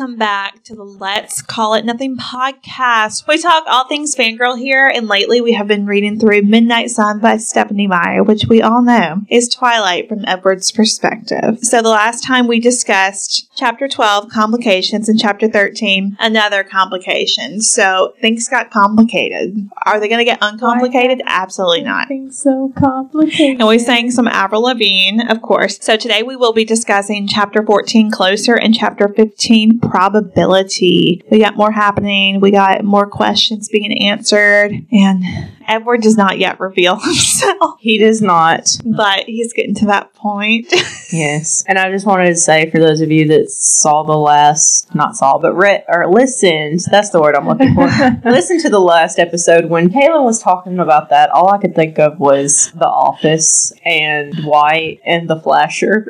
Welcome back to the Let's Call It Nothing podcast. We talk all things fangirl here, and lately we have been reading through Midnight Sun by Stephenie Meyer, which we all know is Twilight from Edward's perspective. So the last time we discussed chapter 12, complications, and chapter 13, another complication. So things got complicated. Are they going to get uncomplicated? Absolutely not. Things so complicated. And we sang some Avril Lavigne, of course. So today we will be discussing chapter 14, Closer, and chapter 15, Probability. We got more happening. We got more questions being answered. And Edward does not yet reveal himself, He does not. but he's getting to that point. Yes. And I just wanted to say for those of you that saw the last, not saw, but read or listened, that's the word I'm looking for. Listen to the last episode when Kaylin was talking about that. All I could think of was The Office and Dwight and the Flasher.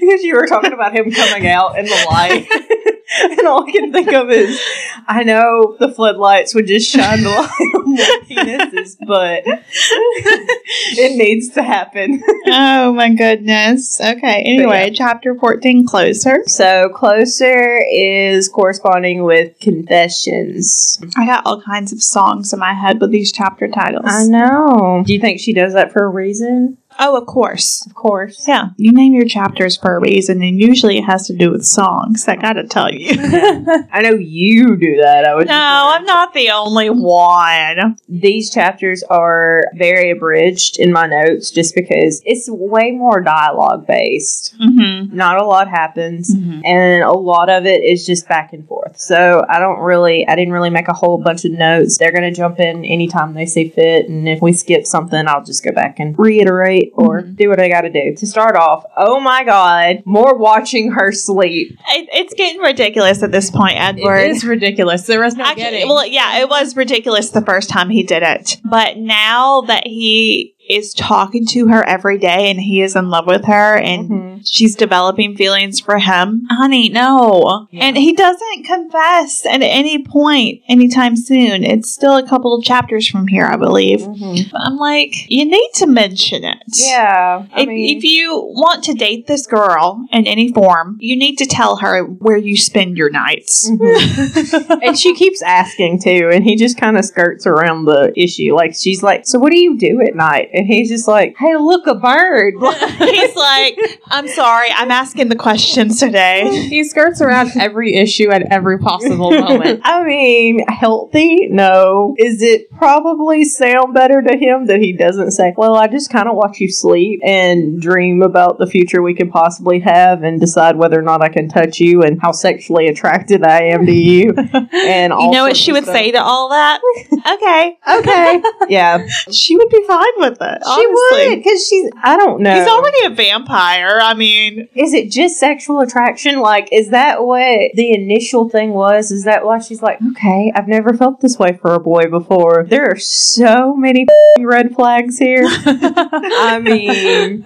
Because you were talking about him coming out in the light. and all I can think of is I know the floodlights would just shine the light on more penises, but it needs to happen. oh my goodness. Okay. Anyway, yeah. chapter 14, Closer. So closer is corresponding with confessions. I got all kinds of songs in my head with these chapter titles. I know. Do you think she does that for a reason? Oh, of course. Of course. Yeah, you name your chapters for a reason, and usually it has to do with songs. I gotta tell you. I know you do that. I would. no, I'm not the only one. These chapters are very abridged in my notes, just because it's way more dialogue based. Mm-hmm. Not a lot happens. Mhm. and a lot of it is just back and forth. So I don't really, I didn't really make a whole bunch of notes. They're going to jump in anytime they see fit, and if we skip something, I'll just go back and reiterate or Mhm. do what I got to do. To start off, oh my god, more watching her sleep. It, it's getting ridiculous at this point, Edward. It is ridiculous. There was no Actually, getting. well, yeah, it was ridiculous the first time he did it, but now that he is talking to her every day and he is in love with her and Mhm. she's developing feelings for him, honey, no. Yeah. And he doesn't confess at any point anytime soon. It's still a couple of chapters from here, I believe. Mhm. I'm like, you need to mention it. Yeah, I If, mean, if you want to date this girl in any form, you need to tell her where you spend your nights. Mhm. and she keeps asking too, and he just kind of skirts around the issue. Like she's like, "So what do you do at night?" And he's just like, "Hey, look, a bird." He's like, I'm sorry, I'm asking the questions today. he skirts around every issue at every possible moment. I mean, healthy? No. Is it probably sound better to him that he doesn't say, Well, I just kind of watch you sleep and dream about the future we could possibly have and decide whether or not I can touch you and how sexually attracted I am to you. And all You know what she would stuff. say to all that? okay. Okay. yeah. She would be fine with it. She would, because she's, I don't know. He's already a vampire. I mean, Is it just sexual attraction? Like, is that what the initial thing was? Is that why she's like, okay, I've never felt this way for a boy before? There are so many red flags here. I mean,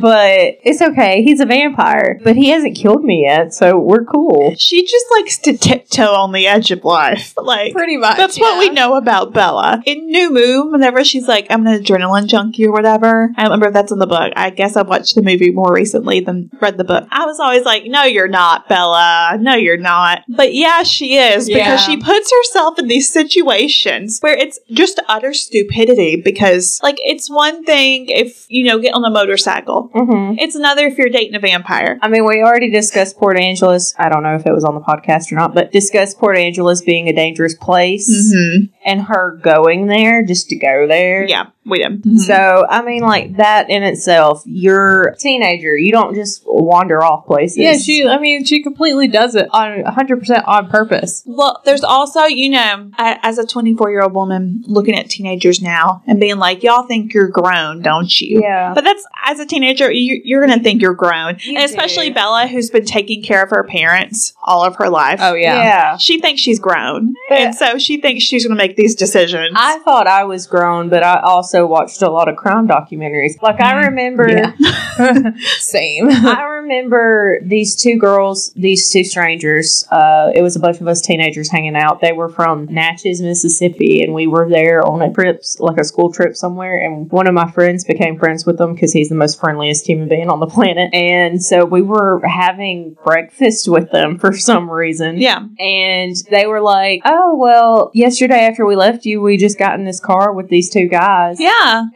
but it's okay. He's a vampire, but he hasn't killed me yet, so we're cool. she just likes to tiptoe on the edge of life. Like, Pretty much. That's what we know about Bella. In New Moon, whenever she's like, I'm an adrenaline junkie or whatever, I don't remember if that's in the book. I guess I've watched the movie more recently than read the book. I was always like, no, you're not, Bella. No, you're not. But yeah, she is Yeah. because she puts herself in these situations where it's just utter stupidity because, like, it's one thing if, you know, get on a motorcycle. Mm-hmm. It's another if you're dating a vampire. I mean, we already discussed Port Angeles. I don't know if it was on the podcast or not, but discussed Port Angeles being a dangerous place Mm-hmm. and her going there just to go there. Yeah, we did. Mm-hmm. So, I mean, like that in itself, you're a teenager. You don't just wander off places. Yeah, she. I mean, she completely does it on 100 percent on purpose. Well, there's also, you know, I, as a 24 year old woman looking at teenagers now and being like, y'all think you're grown, don't you? Yeah. But that's, as a teenager, you, you're going to think you're grown. You and especially do. Bella, who's been taking care of her parents all of her life. Oh yeah. Yeah. She thinks she's grown. And so she thinks she's going to make these decisions. I thought I was grown, but I also also watched a lot of crime documentaries. Like I remember, Yeah. Same. I remember these two girls, these two strangers. Uh, it was a bunch of us teenagers hanging out. They were from Natchez, Mississippi, and we were there on a trip, like a school trip somewhere. And one of my friends became friends with them because he's the most friendliest human being on the planet. And so we were having breakfast with them for some reason. Yeah. And they were like, "Oh well, yesterday after we left you, we just got in this car with these two guys." Yeah.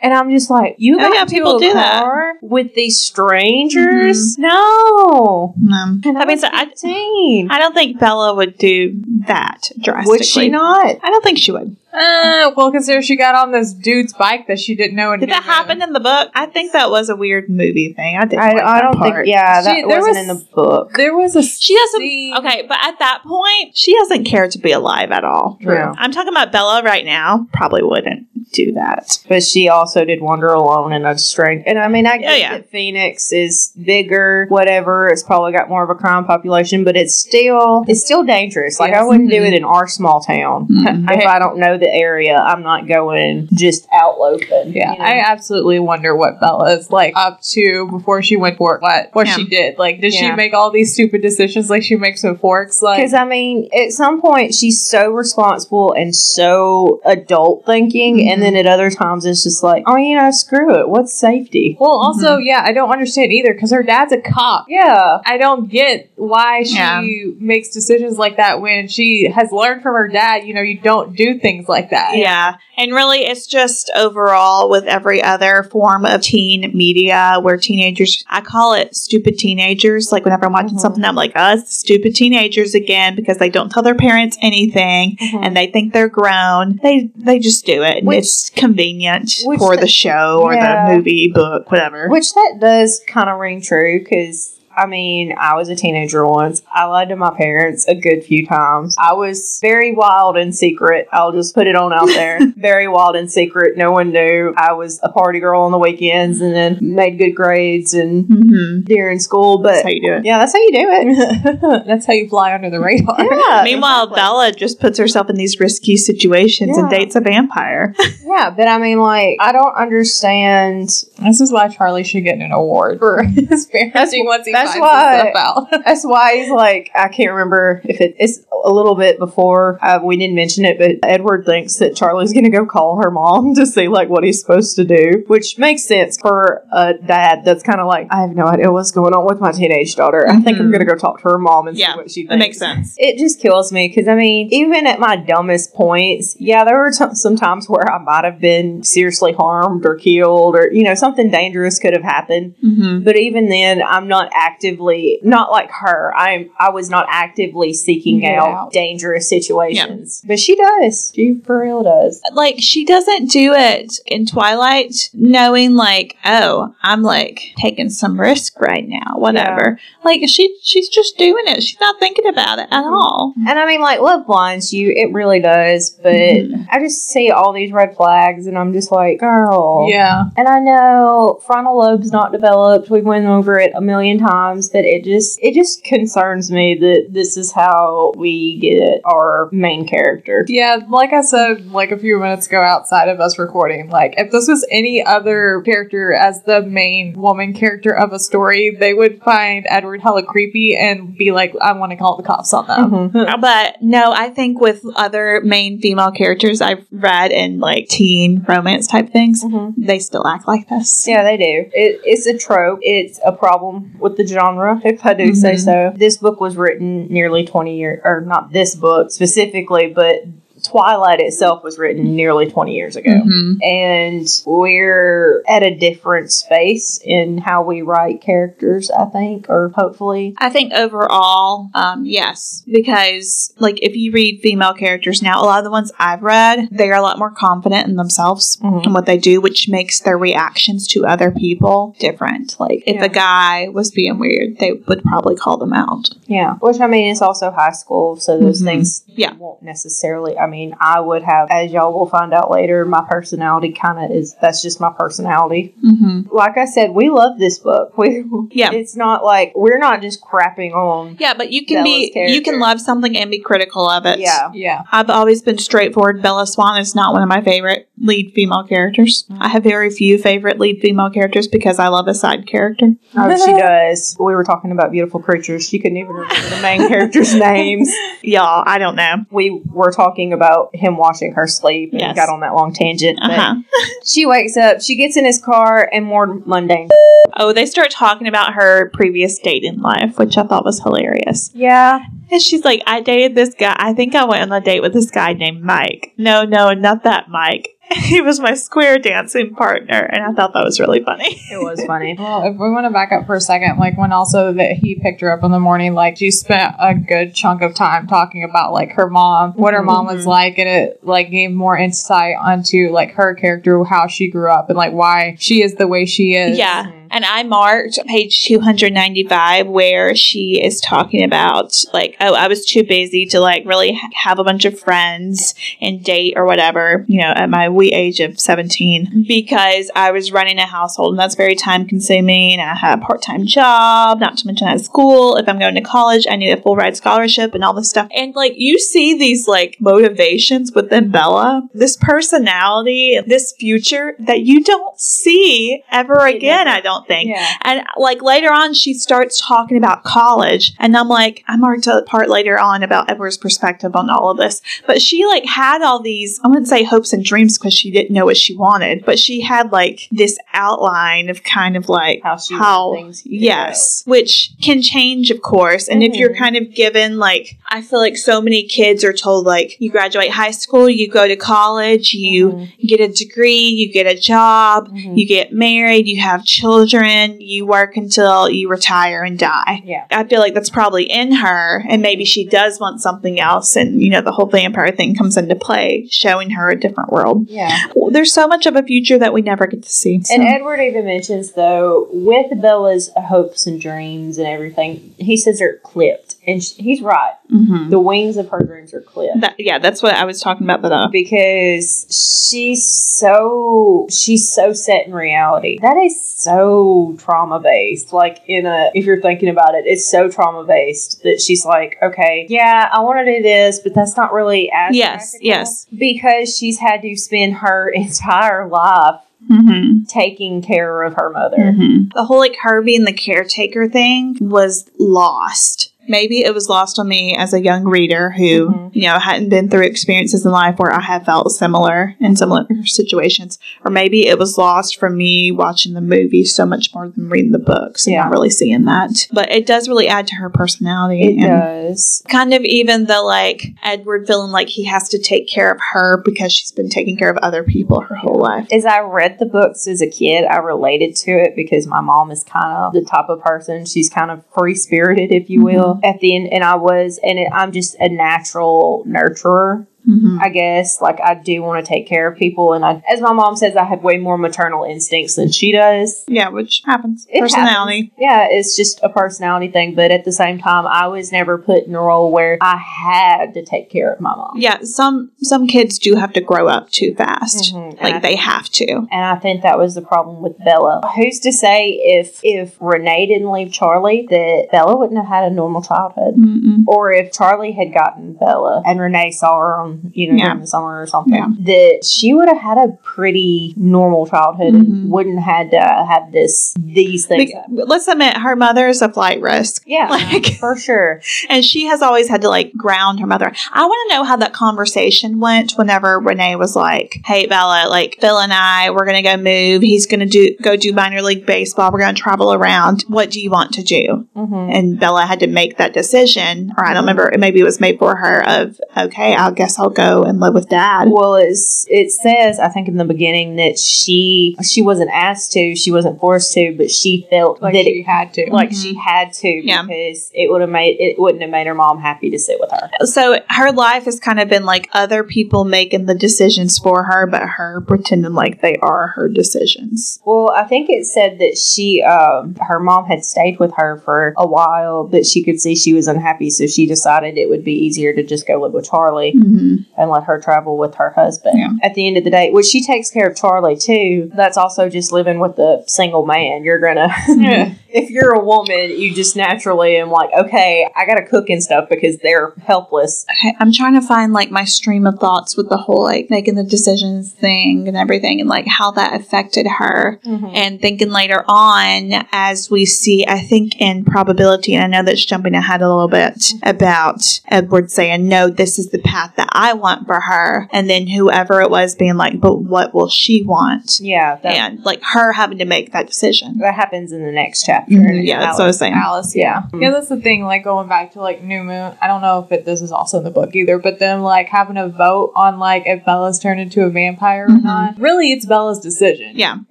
And I'm just like, you Oh, got yeah, into people a do that. Mm-hmm. with these strangers? No. Um, And I mean, so I, 15. I don't think Bella would do that drastically. Would she not? I don't think she would. Uh, well, because there she got on this dude's bike that she didn't know. Did that happen in the book? I think that was a weird movie thing. I didn't. I, like I that don't part. think. Yeah, that She- there wasn't was- in the book. There was a. She doesn't. scene- Okay, but at that point, she doesn't care to be alive at all. True. I'm talking about Bella right now. Probably wouldn't do that. But she also did Wander Alone in a strange. And I mean, I get yeah. that Phoenix is bigger, whatever. It's probably got more of a crime population, but it's still it's still dangerous. Like I wouldn't do it in our small town Mhm. if I don't know the area. I'm not going just out open. Yeah, you know? I absolutely wonder what Bella is like up to before she went for what what Yeah. she did. Like, did she make all these stupid decisions like she makes with Forks? Like, Because I mean, at some point she's so responsible and so adult thinking, and then mm-hmm. at other times it's just like, oh, you know, screw it. What's safety? well, also, mm-hmm. yeah, I don't understand either because her dad's a cop. Yeah, I don't get why she Yeah. makes decisions like that when she has learned from her dad. You know, you don't do things like that. Yeah. And really, it's just overall with every other form of teen media where teenagers, I call it stupid teenagers. Like whenever I'm watching Mhm. something, I'm like, oh, stupid teenagers again because they don't tell their parents anything mm-hmm. and they think they're grown. They they just do it. Which- it's convenient which for the- the show or Yeah. the movie, book, whatever. which that does kind of ring true because. I mean, I was a teenager once. I lied to my parents a good few times. I was very wild and secret. I'll just put it on out there. very wild and secret. No one knew. I was a party girl on the weekends and then made good grades and hmm during school. But That's how you do it. Yeah, that's how you do it. That's how you fly under the radar. yeah. Meanwhile, exactly. Bella just puts herself in these risky situations and dates a vampire. Yeah, but I mean, like, I don't understand. This is why Charlie should get an award for his parenting once he that's why- his stuff out. That's why he's like, I can't remember if it, it's a little bit before uh, we didn't mention it, but Edward thinks that Charlie's going to go call her mom to see like what he's supposed to do, which makes sense for a dad that's kind of like, I have no idea what's going on with my teenage daughter. I think I'm Mhm. going to go talk to her mom and Yeah, see what she thinks. That makes sense. It just kills me because I mean, even at my dumbest points, yeah, there were t- some times where I might have been seriously harmed or killed, or you know, something dangerous could have happened. Mm-hmm. But even then, I'm not actively not like her. I'm I was not actively seeking Get out, out. dangerous situations, but she does. She for real does. like she doesn't do it in Twilight knowing like, oh, I'm like taking some risk right now, whatever. Like she she's just doing it. She's not thinking about it at all. And I mean, like love blinds you. It really does. But Mhm. I just see all these red flags, and I'm just like, girl, Yeah. And I know frontal lobe's not developed. We went over it a million times, but it just it just concerns me that this is how we get our main character. Yeah, like I said, like a few minutes ago outside of us recording, like if this was any other character as the main woman character of a story, they would find Edward hella creepy and be like, I want to call the cops on them. Mhm. But no, I think with other main female characters I've read in like teen romance type things, Mhm. they still act like this. Yeah, they do. It, it's a trope. It's a problem with the genre, if I do say Mhm. so. This book was written nearly 20 years, or not this book specifically, but Twilight itself was written nearly 20 years ago. Mhm. and we're at a different space in how we write characters i think or hopefully I think overall, um, yes, because like if you read female characters now, a lot of the ones I've read, they are a lot more confident in themselves Mhm. and what they do, which makes their reactions to other people different. Like if Yeah. a guy was being weird, they would probably call them out. yeah which i mean it's also high school so those Mhm. things Yeah. won't necessarily i mean, I mean I would have, as y'all will find out later, my personality kind of is, that's just my personality. Mm-hmm. Like I said, we love this book. We, Yeah. It's not like, we're not just crapping on. Yeah, but you can be Bella's you can love something and be critical of it. Yeah. Yeah. I've always been straightforward. Bella Swan is not one of my favorite lead female characters. I have very few favorite lead female characters because I love a side character. Oh, she does. We were talking about beautiful creatures. She couldn't even remember the main characters' names. Y'all, I don't know. We were talking about him watching her sleep and Yes. got on that long tangent. but Uh-huh. She wakes up, she gets in his car, and more mundane. Oh, they start talking about her previous date in life, which I thought was hilarious. Yeah. And she's like, I dated this guy. I think I went on a date with this guy named Mike. No, no, not that Mike. He was my square dancing partner. And I thought that was really funny. It was funny. Well, if we want to back up for a second, like when also that he picked her up in the morning, like she spent a good chunk of time talking about like her mom, what her mom was Mhm. like, and it like gave more insight onto like her character, how she grew up, and like why she is the way she is. Yeah. Mhm. And I marked page 295 where she is talking about, like, oh, I was too busy to, like, really ha- have a bunch of friends and date or whatever, you know, at my wee age of 17 mm-hmm. because I was running a household and that's very time consuming. I had a part time job, not to mention I had school. If I'm going to college, I need a full ride scholarship and all this stuff. And, like, you see these, like, motivations within Bella, this personality, this future that you don't see ever again, I don't think. Yeah. And like later on, she starts talking about college, and I'm like, I'm already to the part later on about Edward's perspective on all of this. But she like had all these, I wouldn't say hopes and dreams because she didn't know what she wanted, but she had like this outline of kind of like How she how things yes, which can change, of course. And if you're Mhm. kind of given like, I feel like so many kids are told like, you graduate high school, you go to college, you Mhm. get a degree, you get a job, Mhm. you get married, you have children, you work until you retire and die. Yeah. I feel like that's probably in her, and maybe she does want something else, and you know, the whole vampire thing comes into play, showing her a different world. Yeah. Well, There's so much of a future that we never get to see. so- And Edward even mentions, though, with Bella's hopes and dreams and everything, he says they're clipped. And sh- he's right. Mhm. The wings of her dreams are clipped. That, yeah, that's what I was talking about. That uh, because she's so she's so set in reality that is so trauma based like in a if you're thinking about it it's so trauma based that she's like okay yeah i want to do this but that's not really as Yes, yes. because she's had to spend her entire life mhm. taking care of her mother Mhm. the whole like her being the caretaker thing was lost. Maybe it was lost on me as a young reader who, Mhm. you know, hadn't been through experiences in life where I have felt similar in similar situations. Or maybe it was lost from me watching the movie so much more than reading the books and Yeah. not really seeing that. But it does really add to her personality. it and does kind of even the like Edward feeling like he has to take care of her because she's been taking care of other people her whole life. as I read the books as a kid, I related to it because my mom is kind of the type of person. She's kind of free spirited, if you will, at the end. And I was, and it, I'm just a natural nurturer. Mhm. I guess. Like I do want to take care of people, and I, as my mom says, I have way more maternal instincts than she does. Yeah, which happens. It Personality. happens. Yeah, it's just a personality thing. But at the same time, I was never put in a role where I had to take care of my mom. Yeah, some some kids do have to grow up too fast. Mhm. And I Like they have to. And I think that was the problem with Bella. Who's to say if if Renee didn't leave Charlie that Bella wouldn't have had a normal childhood? Mm-mm. Or if Charlie had gotten Bella and Renee saw her on, you know, Yeah. during the summer or something, Yeah. that she would have had a pretty normal childhood Mhm. and wouldn't had to have this these things. Be- let's admit her mother is a flight risk. yeah, like- for sure. And she has always had to like ground her mother. I want to know how that conversation went whenever Renee was like, Hey Bella, like Phil and I, we're gonna go move. He's gonna do go do minor league baseball. We're gonna travel around. What do you want to do? hmm And Bella had to make that decision, or I don't remember, maybe it was made for her of, okay, I guess I'll go and live with dad. Well, it's, it says I think in the beginning that she she wasn't asked to, she wasn't forced to, but she felt Like that she it, had to. like Mhm. she had to Yeah. because it would have made it wouldn't have made her mom happy to sit with her. So her life has kind of been like other people making the decisions for her, but her pretending like they are her decisions. Well, I think it said that she um her mom had stayed with her for a while, but she could see she was unhappy, so she decided it would be easier to just go live with Charlie. Mm-hmm. And let her travel with her husband. Yeah. At the end of the day, which she takes care of Charlie too. That's also just living with a single man. You're gonna, Yeah. if you're a woman, you just naturally am like, okay, I gotta cook and stuff because they're helpless. I'm trying to find like my stream of thoughts with the whole like making the decisions thing and everything and like how that affected her. Mm-hmm. And thinking later on, as we see, I think in probability, and I know that's jumping ahead a little bit mm-hmm. about Edward saying, No, this is the path that I want for her. And then whoever it was being like, But what will she want? Yeah, that, And like her having to make that decision. that happens in the next chapter. Mhm, yeah, that's what I was saying. Alice, yeah. Yeah. Yeah, that's the thing, like going back to like New Moon. I don't know if it, this is also in the book either, but them like having a vote on like if Bella's turned into a vampire or Mhm. not. Really, it's Bella's decision. Yeah.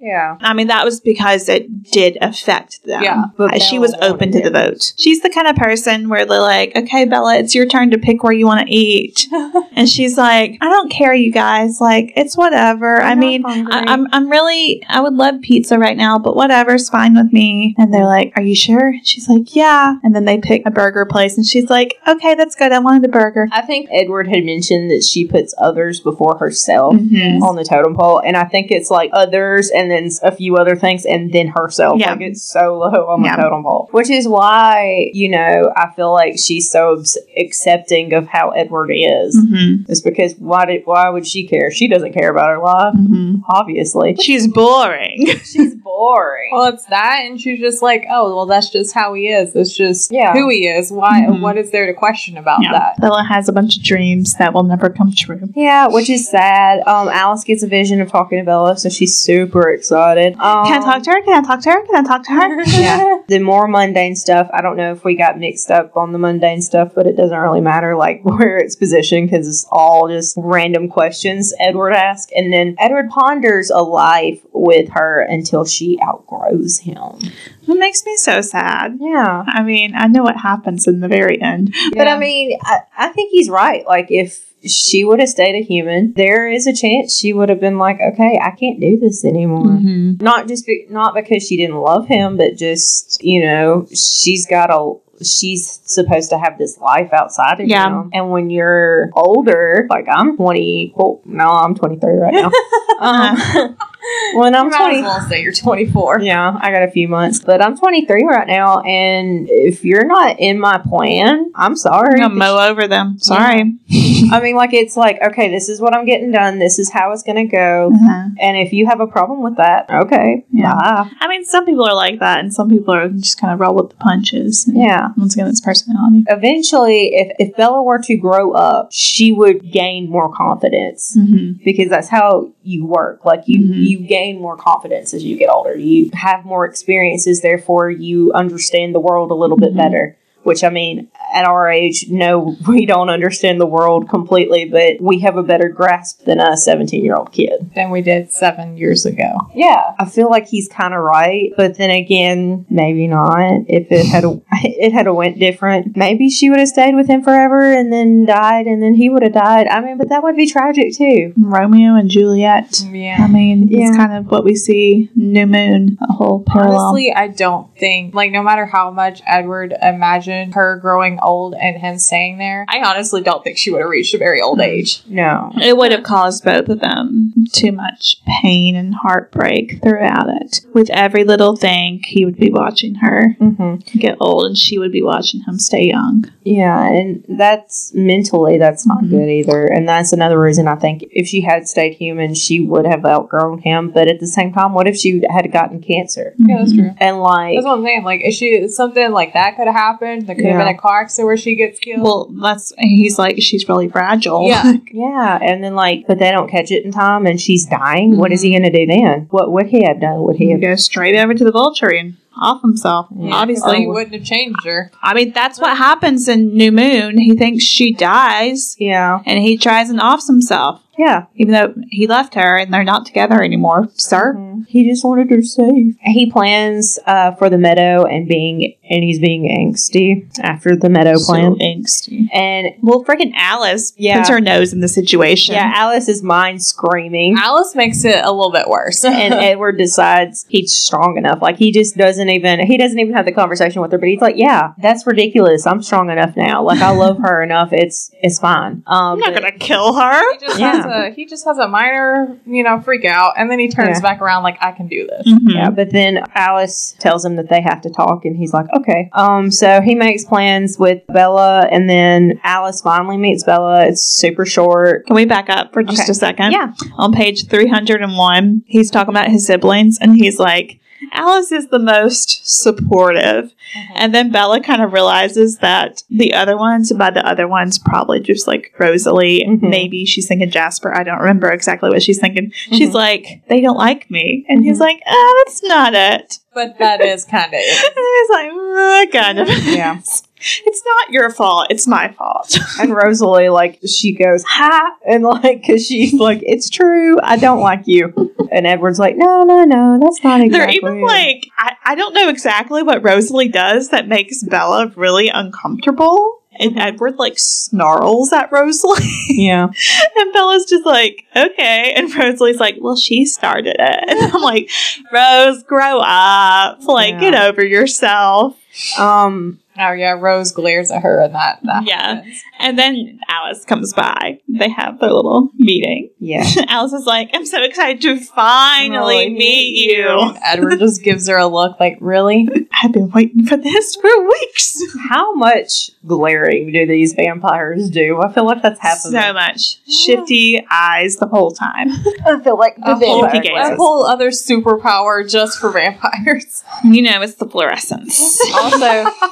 Yeah. I mean, that was because it did affect them. Yeah, but Uh, she was open to the vote. She's the kind of person where they're like, okay, Bella, it's your turn to pick where you want to eat. and she's like, I don't care, you guys. Like, it's whatever. I I'm not mean, hungry. I, I'm, I'm really, I would love pizza right now, but whatever's fine with me. And they're like, Are you sure? She's like, Yeah. And then they pick a burger place, and she's like, Okay, that's good. I wanted a burger. I think Edward had mentioned that she puts others before herself. Mhm. On the totem pole, and I think it's like others, and then a few other things, and then herself. Yeah. Like it's so low on Yeah. the totem pole, which is why you know I feel like she's so accepting of how Edward is. Mhm. It's because why did why would she care? She doesn't care about her life, Mhm. obviously. She's boring. She's boring. Well, it's that, and she's just like, oh, well, that's just how he is. It's just Yeah. who he is. Why? Mhm. What is there to question about Yeah. that? Bella has a bunch of dreams that will never come true. Yeah, which is sad. Um, Alice gets a vision of talking to Bella, so she's super excited. Um, Can I talk to her? Can I talk to her? Can I talk to her? yeah. The more mundane stuff, I don't know if we got mixed up on the mundane stuff, but it doesn't really matter like where it's positioned because it's all just random questions Edward asks. And then Edward ponders a life with her until she outgrows him. It makes me so sad. Yeah. I mean, I know what happens in the very end. But I mean, I, I think he's right. Like, if she would have stayed a human, there is a chance she would have been like, okay, I can't do this anymore. Mm-hmm. not just be, not because she didn't love him, but just you know she's got a she's supposed to have this life outside of Yeah. him. And when you're older, like I'm 20, well, no, I'm 23 right now. um, when I'm You 20, as well say you're 24. yeah, I got a few months, but I'm 23 right now, and if you're not in my plan, I'm sorry. I'm gonna mow over them. Sorry. I mean, like it's like, okay, this is what I'm getting done. This is how it's gonna go. Uh-huh. And if you have a problem with that, okay, Yeah. bye. I mean, some people are like that, and some people are just kind of roll with the punches. Yeah. Once again, it's personality. eventually if, if bella were to grow up she would gain more confidence Mm-hmm. because that's how you work like you Mhm. you gain more confidence as you get older you have more experiences therefore you understand the world a little bit Mhm. better which i mean at our age no we don't understand the world completely but we have a better grasp than a 17 year old kid Than we did seven years ago. yeah i feel like he's kind of right but then again maybe not if it had a, it had a went different maybe she would have stayed with him forever and then died and then he would have died i mean but that would be tragic too Romeo and Juliet. Yeah. I mean, Yeah. it's kind of what we see. New Moon, a whole parallel. Honestly, I don't think, like, no matter how much Edward imagined her growing old and him staying there, I honestly don't think she would have reached a very old hmm. age. no. It would have caused both of them too much pain and heartbreak throughout it. With every little thing, he would be watching her hmm get old, and she would be watching him stay young. yeah and that's mentally that's not Mhm. good either and that's another reason i think if she had stayed human she would have outgrown him but at the same time what if she had gotten cancer Yeah, that's true. and like That's what I'm saying. Like, if she something like that could have happened, there could have Yeah. been a car accident where she gets killed. Well, that's he's like she's really fragile. Yeah. Yeah, and then like, but they don't catch it in time, and she's dying. What is he mm-hmm. going to do then? What would he have done? Would he have? goes straight over to the Volturi and off himself. Yeah. or Obviously, he wouldn't have changed her. I mean that's what happens in New Moon. He thinks she dies, Yeah, and he tries and offs himself, yeah. even though he left her and they're not together anymore. Sir, Mhm. He just wanted her safe. He plans uh, for the meadow and being, and he's being angsty after the meadow plan. angsty. And Well, freaking Alice Yeah. puts her nose in the situation. yeah, Alice's mind screaming. Alice makes it a little bit worse. and Edward decides he's strong enough. Like he just doesn't doesn't even he doesn't even have the conversation with her, but he's like, "Yeah, that's ridiculous. I'm strong enough now. Like I love her enough. It's it's fine." Um, I'm not gonna kill her. He just Yeah. has a he just has a minor, you know, freak out, and then he turns Yeah. back around like I can do this. Mhm. Yeah, but then Alice tells him that they have to talk, and he's like, okay. Um, so he makes plans with Bella, and then Alice finally meets Bella. It's super short. Can we back up for just Okay. a second? Yeah. On page 301, he's talking about his siblings, and he's like, Alice is the most supportive. And then Bella kind of realizes that the other ones, by the other ones, probably just like Rosalie, Mhm. maybe she's thinking Jasper. I don't remember exactly what she's thinking. She's Mhm. like, they don't like me. And he's Mhm. like, ah, that's not it. But that is kind of And he's like, "Uh, kind of. Yeah. it's not your fault. It's my fault. And Rosalie, like, she goes, ha! And, like, because she's like, it's true. I don't like you. And Edward's like, no, no, no, that's not exactly. They're even it." like, I, I don't know exactly what Rosalie does that makes Bella really uncomfortable. And Edward like snarls at Rosalie. yeah. and Bella's just like, okay. And Rosalie's like, well, she started it. And I'm like, Rose, grow up. Like, Yeah. get over yourself. Um, Oh yeah, Rose glares at her, and that, that Yeah. happens. And then Alice comes by. They have their little meeting. yeah. Alice is like, I'm so excited to finally Finally meet meet you. Edward just gives her a look like, really? I've been waiting for this for weeks. How much glaring do these vampires do? I feel like that's half of so much shifty eyes the whole time. I feel like A whole, a whole other superpower just for vampires. You know, it's the fluorescence. also,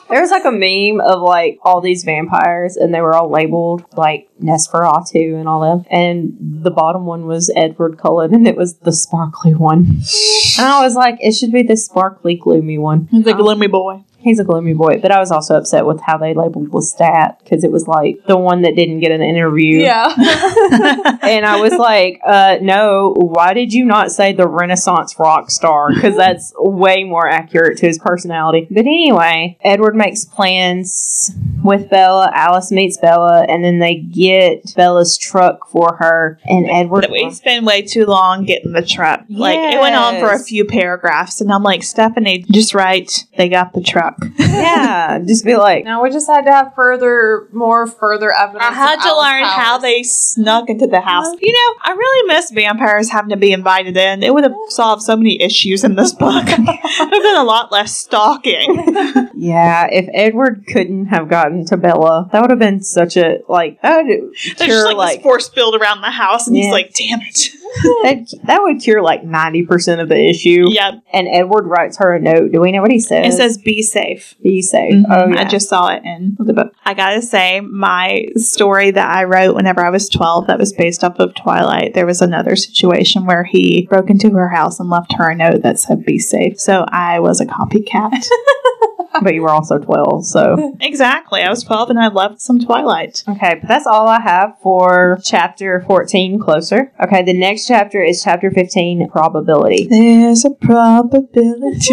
there was like a meme of like all these vampires, and they were all labeled like Nosferatu and all them. And the bottom one was Edward Cullen, and it was the sparkly one. And I was like, it should be the sparkly, gloomy one. He's a gloomy boy. He's a gloomy boy, but I was also upset with how they labeled Lestat because it was like the one that didn't get an interview. Yeah. and I was like, uh, no, why did you not say the Renaissance rock star? Because that's way more accurate to his personality. But anyway, Edward makes plans with Bella. Alice meets Bella, and then they get Bella's truck for her. And Edward. But we spend way too long getting the truck. Like it went on for a few paragraphs, and I'm like, Stephenie, just write. They got the truck. yeah, just be like, now we just had to have further, more further evidence. I had to Alice learn how they snuck into the house. You know, I really miss vampires having to be invited in. It would have solved so many issues in this book. There would have been a lot less stalking. yeah, if Edward couldn't have gotten to Bella, that would have been such a, like, that would There's just like, like, this force field around the house, and Yeah. he's like, "Damn it!" that, that would cure like 90% of the issue. yep. And Edward writes her a note. Do we know what he says? It says, "Be safe." be safe. Mhm. Oh, yeah. I just saw it in the book. I gotta say, my story that I wrote whenever I was 12 that was based off of Twilight, there was another situation where he broke into her house and left her a note that said, be safe. So I was a copycat. but you were also 12, so. exactly. I was 12 and I loved some Twilight. Okay, but that's all I have for chapter 14, Closer. Okay, the next chapter is chapter 15, Probability. There's a probability.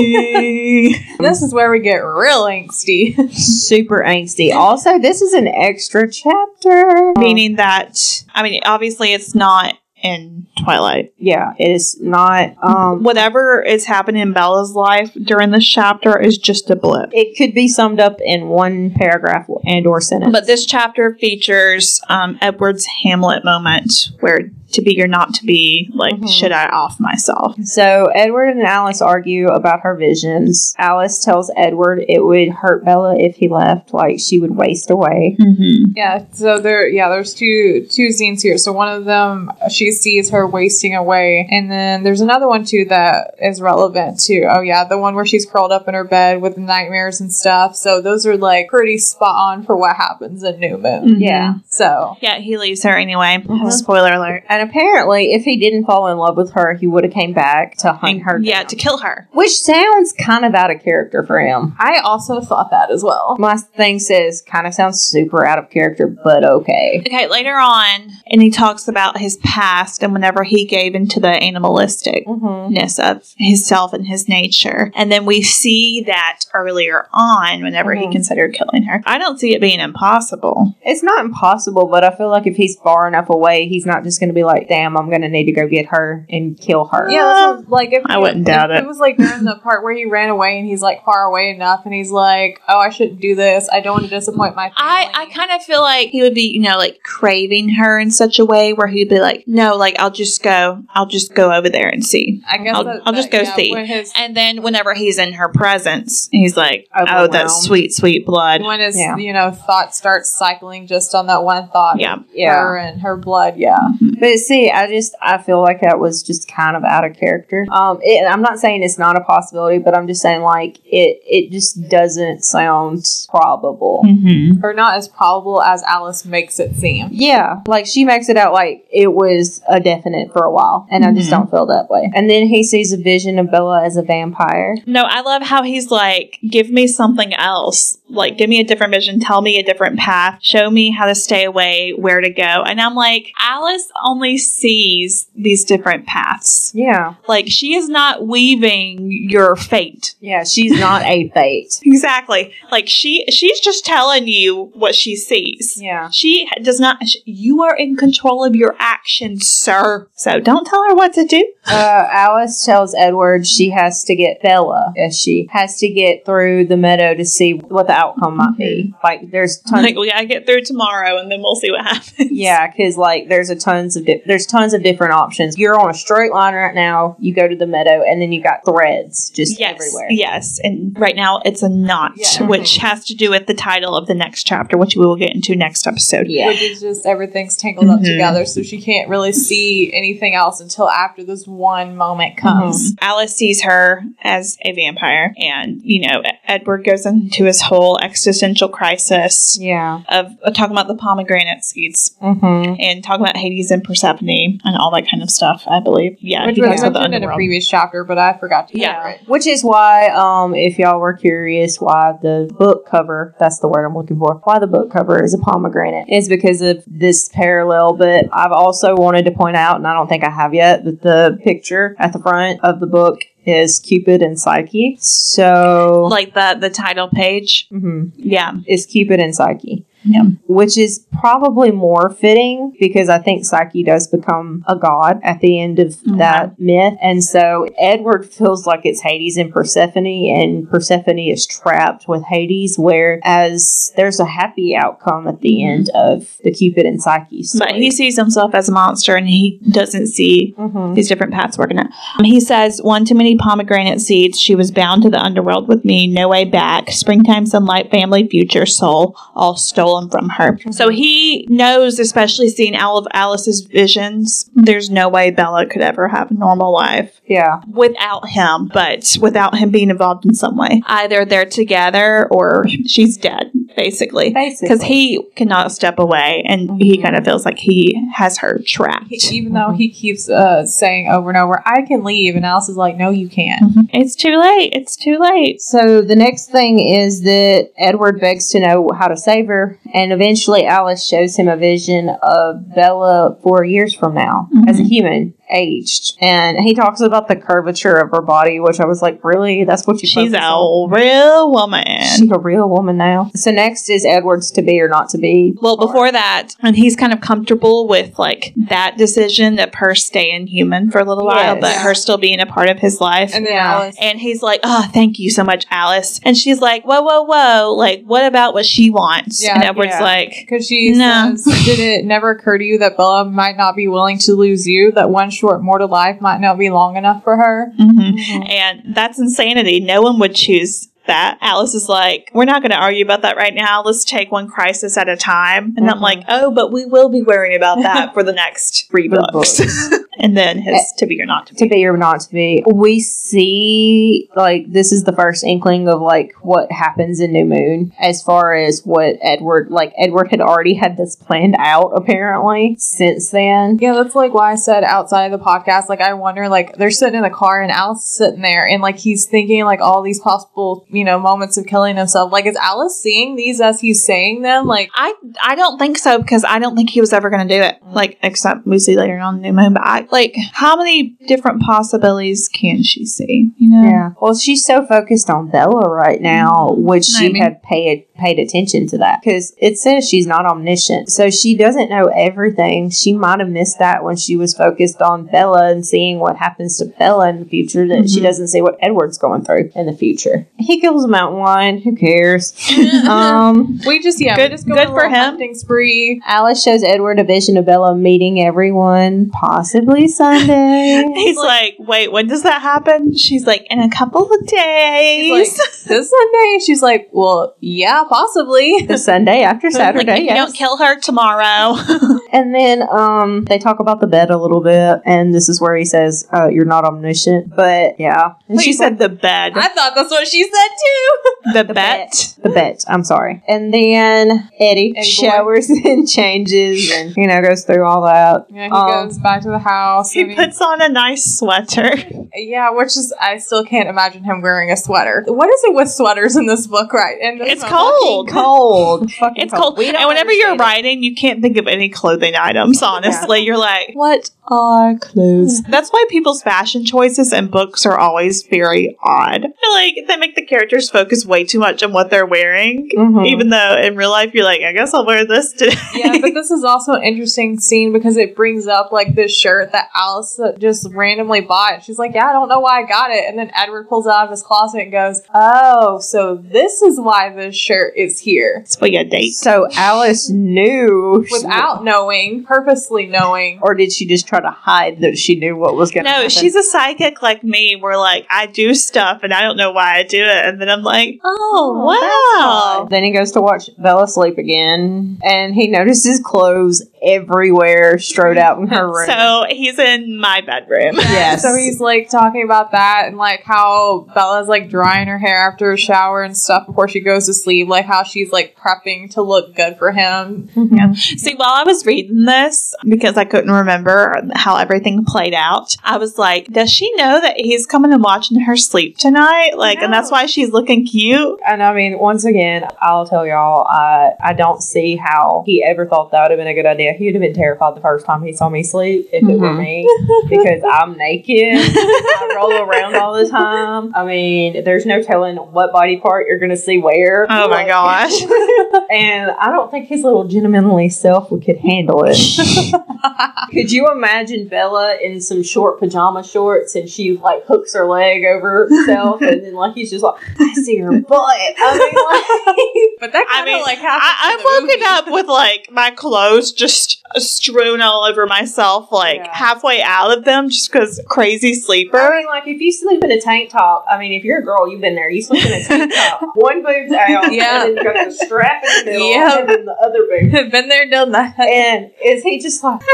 This is where we get real angsty. Super angsty. Also, this is an extra chapter. Meaning that, I mean, obviously it's not in Twilight. Yeah, it is not. Um, Whatever is happening in Bella's life during this chapter is just a blip. it could be summed up in one paragraph and or sentence. But this chapter features um, Edward's Hamlet moment where to be or not to be, like, Mhm. should I off myself? So Edward and Alice argue about her visions. Alice tells Edward it would hurt Bella if he left, like she would waste away. Mm-hmm. Yeah, so there yeah, there's two two scenes here. So one of them she sees her wasting away, and then there's another one too that is relevant too. Oh yeah, the one where she's curled up in her bed with nightmares and stuff. So those are like pretty spot on for what happens in New Moon. Yeah. So Yeah, he leaves her anyway. Mhm. Spoiler alert. And apparently, if he didn't fall in love with her, he would have came back to hunt her. yeah, down. to kill her. which sounds kind of out of character for him. I also thought that as well. My thing says kind of sounds super out of character, but okay. Okay, later on, and he talks about his past and whenever he gave into the animalisticness Mm-hmm. ness of himself and his nature. And then we see that earlier on whenever he Mhm. considered killing her. I don't see it being impossible. It's not impossible, but I feel like if he's far enough away, he's not just going to be like, damn, I'm gonna need to go get her and kill her. Yeah, that's what- like if I wouldn't doubt if it. It was like during the part where he ran away and he's like far away enough, and he's like, "Oh, I shouldn't do this. I don't want to disappoint my family." I, I kind of feel like he would be, you know, like craving her in such a way where he'd be like, no, like I'll just go, I'll just go over there and see. I guess I'll- that- I'll just that- go yeah, see. his And then whenever he's in her presence, he's like, oh, Overwhelmed. that sweet, sweet blood. when his Yeah. you know thoughts start cycling just on that one thought. Yeah. Yeah. her and her blood. Yeah, mm-hmm. But see, I just I feel like that was just kind of out of character. Um, it, I'm not saying it's not a possibility, but I'm just saying like it it just doesn't sound probable. Mm-hmm. or not as probable as Alice makes it seem. Yeah, like she makes it out like it was a definite for a while, and I just Mhm. don't feel that way. And then he sees a vision of Bella as a vampire. No, I love how he's like, give me something else. Like, give me a different vision, tell me a different path, show me how to stay away, where to go. And I'm like, Alice only sees these different paths. Yeah, Like, she is not weaving your fate. yeah, she's not a fate. Exactly. Like she she's just telling you what she sees. Yeah. She does not you are in control of your actions, sir. So don't tell her what to do. Uh, Alice tells Edward she has to get Bella, as she has to get through the meadow to see what the outcome might be. Like, there's tons. Like we got to get through tomorrow and then we'll see what happens. Yeah, because like there's a tons of di- there's tons of different options. You're on a straight line right now. You go to the meadow, and then you got threads just Yes, everywhere. yes, and right now it's a knot, Yeah. which has to do with the title of the next chapter, which we will get into next episode. Yeah. Which is just everything's tangled up Mhm. together, so she can't really see anything else until after this one moment comes. Alice sees her as a vampire, and you know Edward goes into his whole existential crisis Yeah. of, of talking about the pomegranate seeds Mm-hmm. and talking about Hades and Persephone and all that kind of stuff. I believe, yeah, Which he was talks about the mentioned in a previous chapter, but I forgot to Yeah. cover it. Which is why, um, if y'all were curious why the book cover, that's the word I'm looking for, why the book cover is a pomegranate, is because of this parallel. But I've also wanted to point out, and I don't think I have yet, that the picture at the front of the book is Cupid and Psyche. So, like the the title page. Mhm. Yeah, is Cupid and Psyche. Yeah. which is probably more fitting because I think Psyche does become a god at the end of Mhm. that myth. And so Edward feels like it's Hades and Persephone, and Persephone is trapped with Hades, whereas there's a happy outcome at the Mhm. end of the Cupid and Psyche story. But he sees himself as a monster, and he doesn't see Mhm. these different paths working out. Um, He says, One too many pomegranate seeds. She was bound to the underworld with me. No way back. Springtime, sunlight, family, future, soul, all stolen from her. Mm-hmm. So he knows, especially seeing all of Alice's visions, there's no way Bella could ever have a normal life yeah. without him, but without him being involved in some way. Either they're together or she's dead, basically. Basically. Because he cannot step away and he mm-hmm. kind of feels like he has her trapped. He- even though he keeps uh, saying over and over, "I can leave," and Alice is like, "No, you can't." Mm-hmm. It's too late. It's too late. So the next thing is that Edward begs to know how to save her, and eventually Alice shows him a vision of Bella four years from now as a mm-hmm. human, aged, and he talks about the curvature of her body, which I was like, really? That's what you? She's focus a on? real woman. She's a real woman now. So next is Edward's to be or not to be. Well, before that, and he's kind of comfortable with like that decision of her staying human for a little while, but her still being a part of his life. And then Yeah. Alice, And he's like, "Oh, thank you so much, Alice." And she's like, "Whoa, whoa, whoa! Like, what about what she wants?" Yeah, and Edward's yeah. like, because she No. says, "Did it never occur to you that Bella might not be willing to lose you? That one short mortal life might not be long enough for her?" mhm. and that's insanity. No one would choose." That Alice is like, we're not going to argue about that right now. Let's take one crisis at a time. And I'm Mhm. like, oh, but we will be worrying about that for the next three The books. and then his to be or not to be. to be or not to be. We see like this is the first inkling of like what happens in New Moon as far as what Edward like Edward had already had this planned out apparently since then. Yeah, that's like why I said outside of the podcast. Like, I wonder, like, they're sitting in the car and Alice is sitting there, and like he's thinking like all these possible, you know, moments of killing himself. Like, is Alice seeing these as he's saying them? Like, I I don't think so because I don't think he was ever going to do it. Mm. Like except we see later on in New Moon, but I like how many different possibilities can she see? You know? Yeah. Well, she's so focused on Bella right now, mm-hmm. which she Maybe. had paid paid attention to that because it says she's not omniscient. So she doesn't know everything. She might have missed that when she was focused on Bella and seeing what happens to Bella in the future, that she Mhm. doesn't see what Edward's going through in the future. He kills a mountain lion. Who cares? um, we just yeah, Good- just go good for him. spree. Alice shows Edward a vision of Bella meeting everyone, possibly Sunday. He's like, wait, when does that happen? She's like, in a couple of He's days. like, this Sunday? She's like, well, yeah, possibly. the Sunday after Saturday. like, you yes. don't kill her tomorrow. And then um, they talk about the bed a little bit, and this is where he says, uh, "You're not omniscient," but yeah, and she she's said the bed. I thought that's what she said too. the, The bet. the bet. I'm sorry. And then Eddie, Eddie boy. showers and changes, and you know goes through all that. Yeah, he Um, goes back to the house. He and puts on a nice sweater. yeah, which is I still can't imagine him wearing a sweater. What is it with sweaters in this book? Right? And It's this- cold. Cold. Fucking It's cold. We And don't whenever you're understand it. writing, you can't think of any clothing items, honestly. You're like, what are clothes? That's why people's fashion choices and books are always very odd. I feel like they make the characters focus way too much on what they're wearing. Mhm. Even though in real life, you're like, I guess I'll wear this today. yeah, but this is also an interesting scene because it brings up like this shirt that Alice just randomly bought. She's like, "Yeah, I don't know why I got it." And then Edward pulls it out of his closet and goes, "Oh, so this is why this shirt is here." it's for your date. So Alice knew Without knowing, purposely knowing. or did she just try to hide that she knew what was going to No, happen? she's a psychic like me, where like I do stuff and I don't know why I do it, and then I'm like, oh, oh wow. Then he goes to watch Bella sleep again, and he notices clothes everywhere strode out in her room. So he's in my bedroom. yes. So he's like talking about that and like how Bella's like drying her hair after a shower and stuff before she goes to sleep, like how she's like prepping to look good for him. Mm-hmm. See, while I was reading this, because I couldn't remember how everything played out, I was like, does she know that he's coming and watching her sleep tonight? Like, and that's why she's looking cute. And I mean, once again, I'll tell y'all, I I don't see how he ever thought that would have been a good idea. He would have been terrified the first time he saw me sleep if it were Mhm. me, because I'm naked. I roll around all the time. I mean, there's no telling what body part you're going to see where. Oh my gosh. and I don't think his little gentlemanly self would could handle it. Could you imagine Bella in some short pajama shorts and she like hooks her leg over herself and then like he's just like, I see her butt. I mean, like, But that I kind of mean, like happens. I, I've woken up with like my clothes just strewn all over myself, like Yeah. halfway out of them, just because crazy sleeper. I mean, like if you sleep in a tank top, I mean, if you're a girl, you've been there. You sleep in a tank top, one boob's out, Yeah. and then you got the strap in the middle, Yeah. and then the other boob. Been there, done that. And is he just like?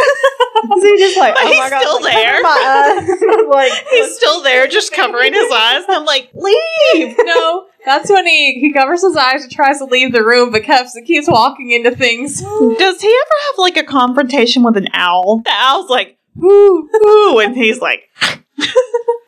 Is he just like? Oh He's my god! still like, there. cover My eyes. Like He's still there, just covering his eyes. I'm like, leave. no, that's when he he covers his eyes and tries to leave the room, but keeps keeps walking into things. Does he ever have like a confrontation with an owl? The owl's like, ooh, ooh, and he's like,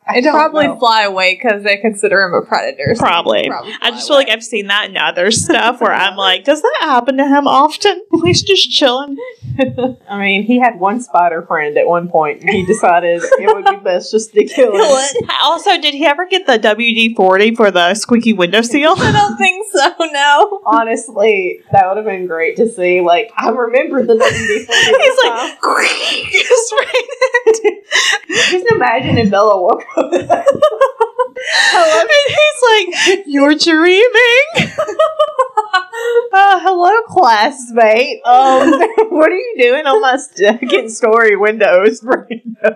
I It'd don't probably know. fly away because they consider him a predator. so Probably. probably I just feel like. I've seen that in other stuff where I'm like, does that happen to him often? He's just chilling. I mean, he had one spider friend at one point, and he decided it would be best just to kill it. Also, did he ever get the WD 40 for the squeaky window seal? I don't think so. No. Honestly, that would have been great to see. Like, I remember the WD 40. He's like. Imagine if Bella woke up. and he's like, you're dreaming. Uh, hello, classmate. Um, what are you doing on my second story windows?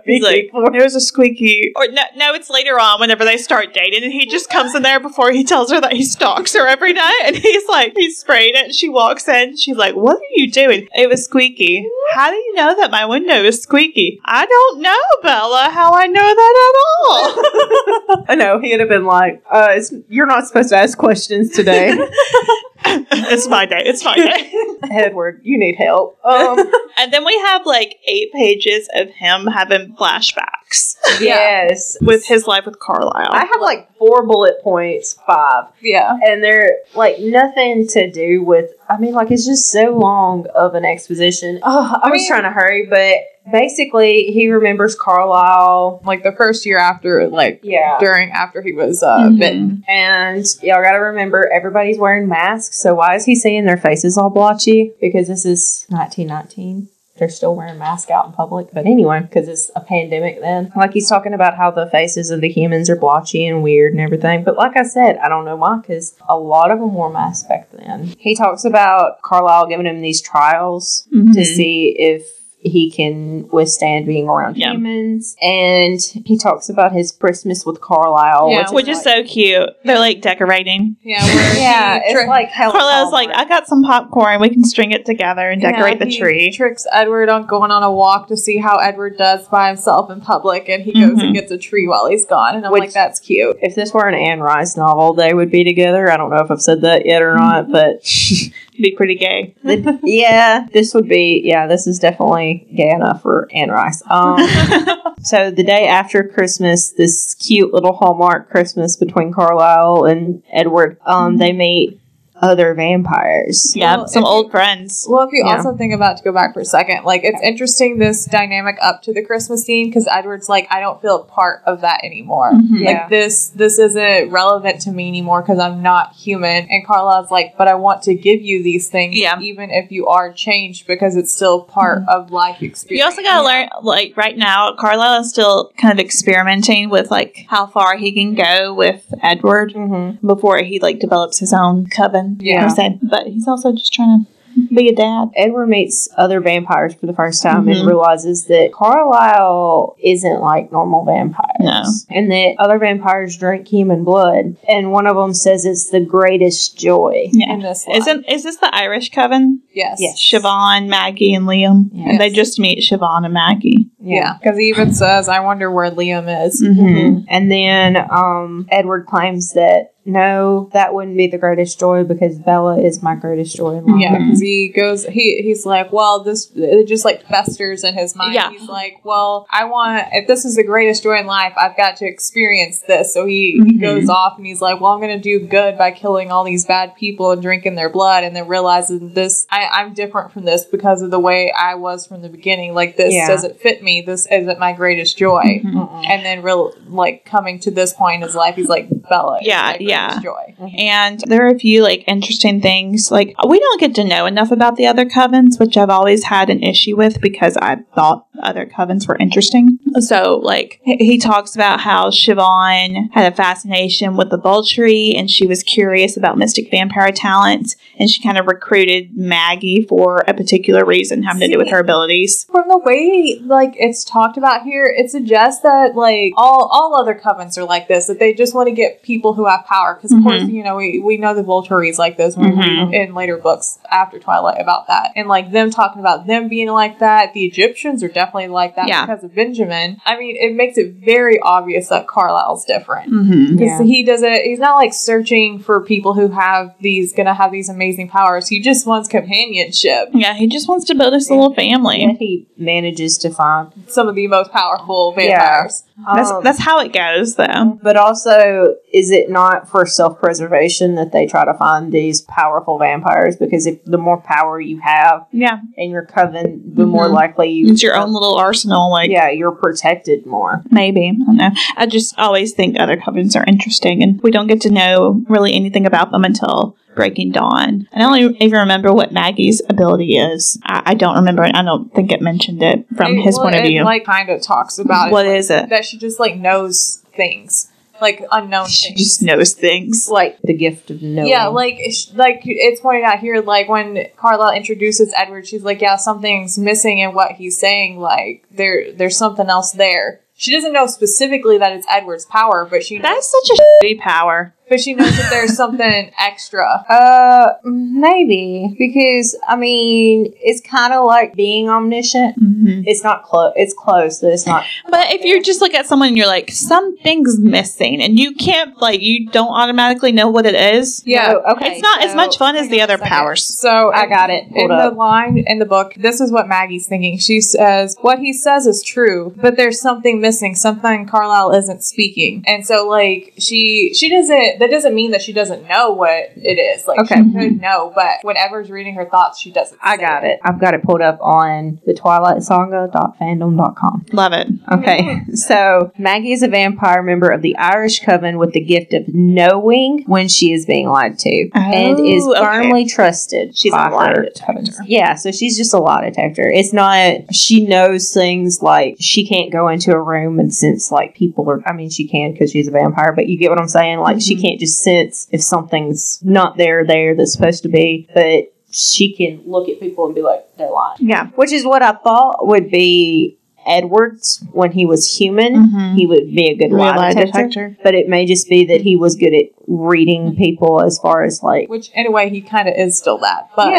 He's like, there's a squeaky. Or no, no, it's later on whenever they start dating, and he just comes in there before he tells her that he stalks her every night, and he's like, he's spraying it. And she walks in, she's like, "What are you doing?" It was squeaky. How do you know that my window is squeaky? I don't know, Bella. How I know that at all? I know he'd have been like, uh, it's, "You're not supposed to ask questions today, it's my day. It's my day. Edward. You need help." Um, And then we have like eight pages of him having flashbacks yes, with his life with Carlisle. I have like four bullet points, five. Yeah. and they're like nothing to do with. I mean, like it's just so long of an exposition. Oh, I, I was mean- trying to hurry, but basically, he remembers Carlisle. Like the first year after, like Yeah. during after he was uh, Mhm. bitten. And y'all gotta remember, everybody's wearing masks. So why is he seeing their faces all blotchy? Because this is 1919. They're still wearing masks out in public. But anyway, because it's a pandemic then. Like he's talking about how the faces of the humans are blotchy and weird and everything. But like I said, I don't know why, because a lot of them wore masks back then. He talks about Carlisle giving him these trials to Mhm. see if he can withstand being around Yeah. humans. And he talks about his Christmas with Carlisle, Yeah, which, Which is so cute. They're like decorating. Yeah, yeah, he it's tri- like hella Carlisle's like, I got some popcorn. We can string it together and decorate Yeah, the he tree. Tricks Edward on going on a walk to see how Edward does by himself in public, and he goes Mhm. and gets a tree while he's gone. And I'm Which- like, that's cute. if this were an Anne Rice novel, they would be together. I don't know if I've said that yet or not, but Be pretty gay. the- yeah, this would be yeah, this is definitely gay enough for Anne Rice. Um, so the day after Christmas, this cute little Hallmark Christmas between Carlisle and Edward, um, they meet other vampires. yeah, Well, some if old friends. Well, if you Yeah. also think about to go back for a second, like it's interesting this dynamic up to the Christmas scene because Edward's like, I don't feel a part of that anymore. Mhm. Yeah. Like this, this isn't relevant to me anymore because I'm not human. And Carlisle's like, but I want to give you these things, Yeah. even if you are changed, because it's still part of life experience. You also gotta learn, like right now, Carlisle is still kind of experimenting with like how far he can go with Edward Mm-hmm. before he like develops his own coven. Yeah. per se. but he's also just trying to be a dad. Edward meets other vampires for the first time Mhm. and realizes that Carlisle isn't like normal vampires. No. And that other vampires drink human blood. And one of them says it's the greatest joy. Yeah, in this life. isn't is this the Irish coven? yes, Yes. Siobhan, Maggie, and Liam, Yes. and they just meet Siobhan and Maggie. yeah, because he even says, "I wonder where Liam is." Mm-hmm. And then um, Edward claims that no, that wouldn't be the greatest joy because Bella is my greatest joy in life. Yeah, because he goes, he he's like, well, this it just like festers in his mind. Yeah. He's like, well, I want if this is the greatest joy in life, I've got to experience this. So he, he Mhm. goes off and he's like, well, I'm gonna do good by killing all these bad people and drinking their blood, and then realizing this, I, I'm different from this because of the way I was from the beginning. Like this Yeah. doesn't fit me. This isn't my greatest joy. Mhm. Mm-mm. And then real like coming to this point in his life, he's like, Bella, Yeah, yeah. joy. Mm-hmm. And there are a few like interesting things. Like we don't get to know enough about the other covens, which I've always had an issue with because I thought other covens were interesting. So like he he talks about how Siobhan had a fascination with the Volturi and she was curious about mystic vampire talents and she kind of recruited Maggie for a particular reason having to do with her abilities. from the way like it's talked about here, it suggests that like all all other covens are like this. That they just want to get people who have power. Because of course, Mhm. you know we, we know the Volturi like this when we Mhm. in later books after Twilight about that, and like them talking about them being like that. The Egyptians are definitely like that Yeah. because of Benjamin. I mean, it makes it very obvious that Carlisle's different. Mm-hmm. Because Yeah. he doesn't, he's not like searching for people who have these, gonna have these amazing powers. He just wants companionship. Yeah, he just wants to build his little family. And he manages to find. Some of the most powerful Yeah. vampires. That's Um, that's how it goes though. But also, is it not for self preservation that they try to find these powerful vampires? Because if the more power you have Yeah. in your coven, the more Mhm. likely you. It's your own little arsenal, like Yeah, you're protected more. Maybe. I don't know. I just always think other covens are interesting and we don't get to know really anything about them until Breaking Dawn. And I don't even remember what Maggie's ability is. I, I don't remember it. I don't think it mentioned it from It- his well, point of it, view. like kind of talks about What it. is it? That she just like knows things, like unknown She things. just knows things. Like the gift of knowing. Yeah, like like it's pointed out here. Like when Carlisle introduces Edward, she's like, "Yeah, something's missing in what he's saying. Like there, there's something else there." She doesn't know specifically that it's Edward's power, but she That's such a shitty power. But she knows that there's something extra. Uh, maybe because I mean it's kind of like being omniscient. hmm It's not close. It's close, but it's not. But if you just look at someone and you're like, something's missing, and you can't, like, you don't automatically know what it is, Yeah, No, okay. it's not as much fun as the other second. powers. So I got it. In Hold the line in the book, this is what Maggie's thinking. She says, "What he says is true, but there's something missing. Something Carlisle isn't speaking." And so, like, she she doesn't that doesn't mean that she doesn't know what it is. Like Okay. she could know, but whenever's reading her thoughts, she doesn't. I say got it. I've got it pulled up on the twilightsaga.fandom.com. Love it. Okay, so Maggie is a vampire member of the Irish Coven with the gift of knowing when she is being lied to and is Oh, okay. firmly trusted. She's by a lie her detector. Yeah, so she's just a lie detector. It's not, she knows things like she can't go into a room and sense like people are, I mean, she can because she's a vampire, but you get what I'm saying? Like she Mhm. Can't just sense if something's not there, there that's supposed to be, but she can look at people and be like, they're lying Yeah. which is what I thought would be Edwards when he was human. Mhm. He would be a good lie, Lie detector, detector. But it may just be that he was good at reading people as far as like. Which anyway, he kind of is still that, but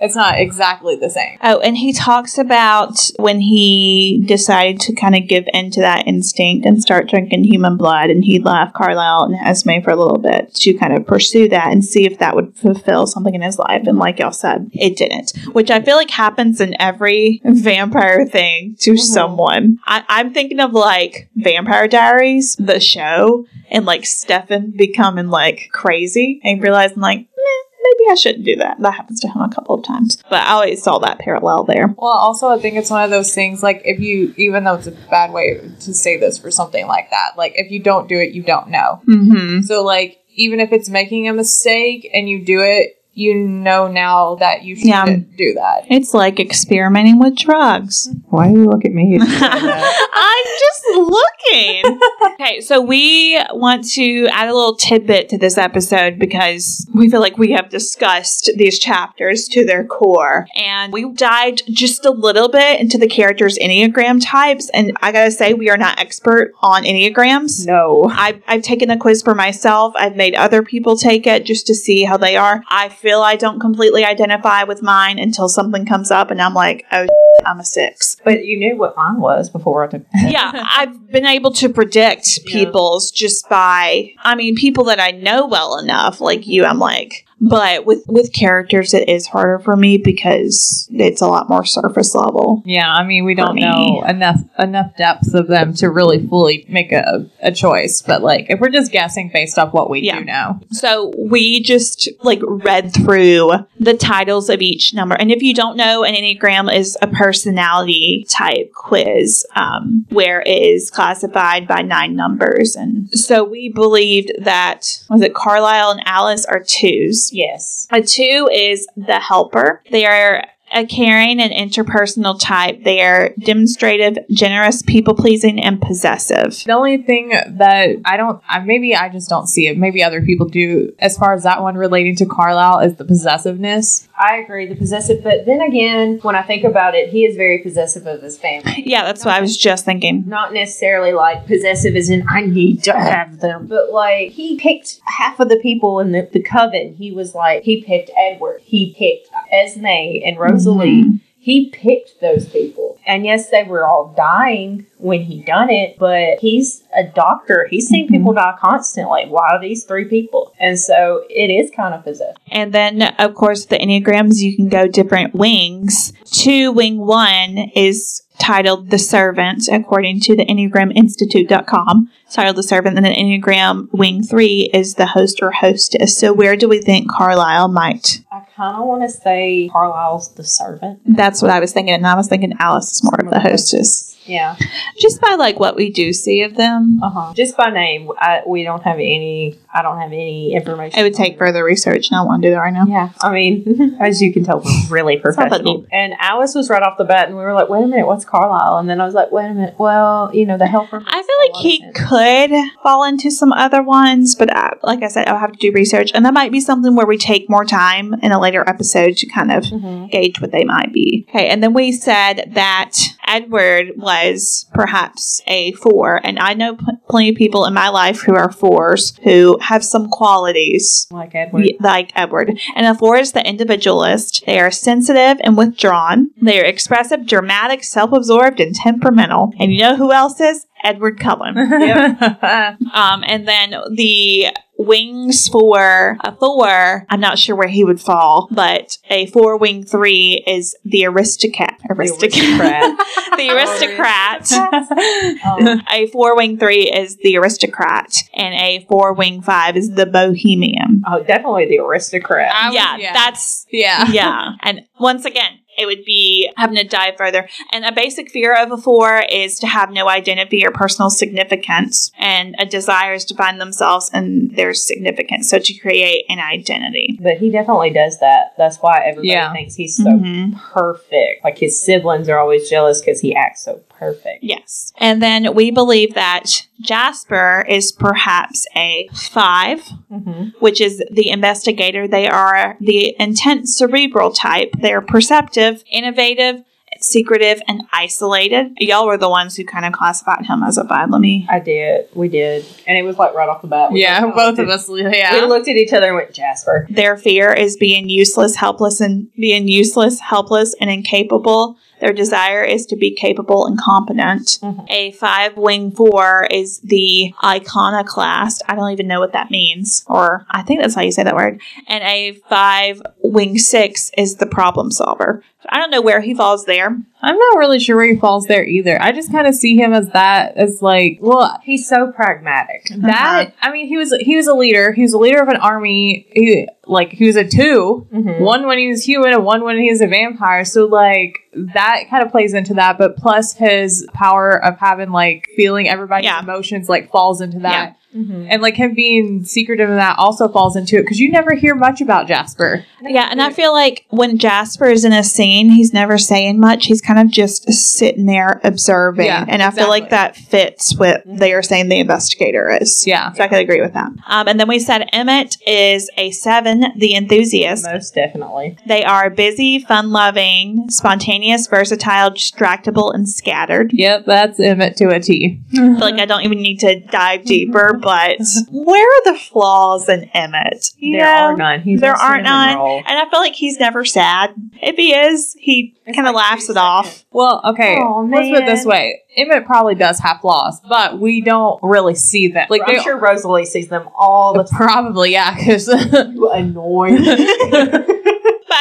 it's not exactly the same. Oh, and he talks about when he decided to kind of give in to that instinct and start drinking human blood, and he left Carlisle and Esme for a little bit to kind of pursue that and see if that would fulfill something in his life. And like y'all said, it didn't, which I feel like happens in every vampire thing to mm-hmm. someone. I, I'm thinking of like Vampire Diaries, the show, and like Stefan becoming like crazy and realizing like, maybe I shouldn't do that. That happens to him a couple of times. But I always saw that parallel there. Well, also, I think it's one of those things like if you, even though it's a bad way to say this for something like that, like if you don't do it, you don't know. Mm-hmm. So, like, even if it's making a mistake and you do it, you know now that you shouldn't do that. It's like experimenting with drugs. Why do you look at me? I'm just looking. okay, so we want to add a little tidbit to this episode because we feel like we have discussed these chapters to their core. And we dived just a little bit into the characters' Enneagram types. And I gotta say, we are not expert on Enneagrams. no. I've, I've taken the quiz for myself. I've made other people take it just to see how they are. I feel I don't completely identify with mine until something comes up and I'm like, oh, I'm a six. But you knew what mine was before I took Yeah, I've been able to predict people's just by, I mean, people that I know well enough, like you, I'm like, but with with characters, it is harder for me because it's a lot more surface level. Yeah, I mean, we don't me. know enough enough depth of them to really fully make a, a choice. But like, if we're just guessing based off what we Yeah. do know, So we just like read through the titles of each number. And if you don't know, an Enneagram is a personality type quiz um, where it is classified by nine numbers. And so we believed that, was it Carlisle and Alice are twos? Yes. A two is the helper. They are a caring and interpersonal type. They are demonstrative, generous, people pleasing, and possessive. the only thing that I don't, I, maybe I just don't see it. Maybe other people do. As far as that one relating to Carlisle is the possessiveness. I agree, the possessive. But then again, when I think about it, he is very possessive of his family. Yeah, that's what I was just thinking. Not necessarily like possessive as in I need to have them, but like he picked half of the people in the, the coven. He was like, he picked Edward, he picked Esme and Rosalie. Mm-hmm. He picked those people. And yes, they were all dying when he done it, but he's a doctor. He's seen mm-hmm. people die constantly. Why are these three people? And so it is kind of possessive. And then, of course, the Enneagrams, you can go different wings. Two wing one is titled The Servant, according to the Enneagram EnneagramInstitute.com. Titled The Servant. And then Enneagram wing three is the host or hostess. So, where do we think Carlisle might? I kind of want to say Carlisle's the servant. That's what I was thinking. And I was thinking Alice is more of the hostess. Yeah. Just by like what we do see of them. Uh huh. Just by name, I, we don't have any. I don't have any information. It would take further research, and I don't want to do that right now. Yeah, I mean, as you can tell, we're really not professional. And Alice was right off the bat, and we were like, "Wait a minute, what's Carlisle?" And then I was like, "Wait a minute, well, you know, the helper." I feel like he could fall into some other ones, but I, like I said, I'll have to do research, and that might be something where we take more time in a later episode to kind of hmm gauge what they might be. Okay, and then we said that Edward was perhaps a four, and I know pl- plenty of people in my life who are fours who have some qualities like Edward. like Edward. And a four is the individualist. They are sensitive and withdrawn. They are expressive, dramatic, self absorbed, and temperamental. And you know who else is? Edward Cullen. Yep. Um, and then the wings for a four, I'm not sure where he would fall, but a four wing three is the aristocrat. Aristocrat. the aristocrat. Um, a four wing three is the aristocrat, and a four wing five is the bohemian. oh, definitely the aristocrat. I was- yeah, that's yeah. yeah. And once again, it would be having to dive further. And a basic fear of a four is to have no identity or personal significance, and a desire is to find themselves and their significance. So to create an identity. But he definitely does that. That's why everybody Yeah. thinks he's so Mhm. perfect. Like his siblings are always jealous because he acts so perfect. Yes. And then we believe that Jasper is perhaps a five, Mm-hmm. which is the investigator. They are the intense cerebral type. They're perceptive, innovative, secretive, and isolated. Y'all were the ones who kind of classified him as a five. Let me. I did. We did. And it was like right off the bat. We Yeah, both both of us. Yeah. We looked at each other and went, Jasper. Their fear is being useless, helpless, and being useless, helpless, and incapable. Their desire is to be capable and competent. Mhm. A five wing four is the iconoclast. I don't even know what that means, or I think that's how you say that word. And a five wing six is the problem solver. I don't know where he falls there. I'm not really sure where he falls there either. I just kind of see him as that, as like, well, He's so pragmatic. that. I mean, he was he was a leader. He was a leader of an army. He like he was a 2 Mhm. One when he was human, and one when he was a vampire. So like that kind of plays into that. But plus his power of having like feeling everybody's Yeah. emotions like falls into that. Mhm. And like him being secretive in that also falls into it because you never hear much about Jasper. Yeah, and I feel like when Jasper is in a scene, he's never saying much. He's kind of just sitting there observing. Yeah, and I feel like that fits what they are saying the investigator is. Yeah. So I could agree with that. Um, and then we said Emmett is a seven, the enthusiast. Most definitely. They are busy, fun loving, spontaneous, versatile, distractible, and scattered. Yep, that's Emmett to a T. I feel like I don't even need to dive deeper, but where are the flaws in Emmett? You there know? are none. He's there aren't none. roll. And I feel like he's never sad. If he is, he kind of like laughs two it off. Well, okay, Aw, let's put it this way: Emmett probably does have flaws, but we don't really see them. Like I'm they sure Rosalie sees them all the time. probably, yeah, because You annoying.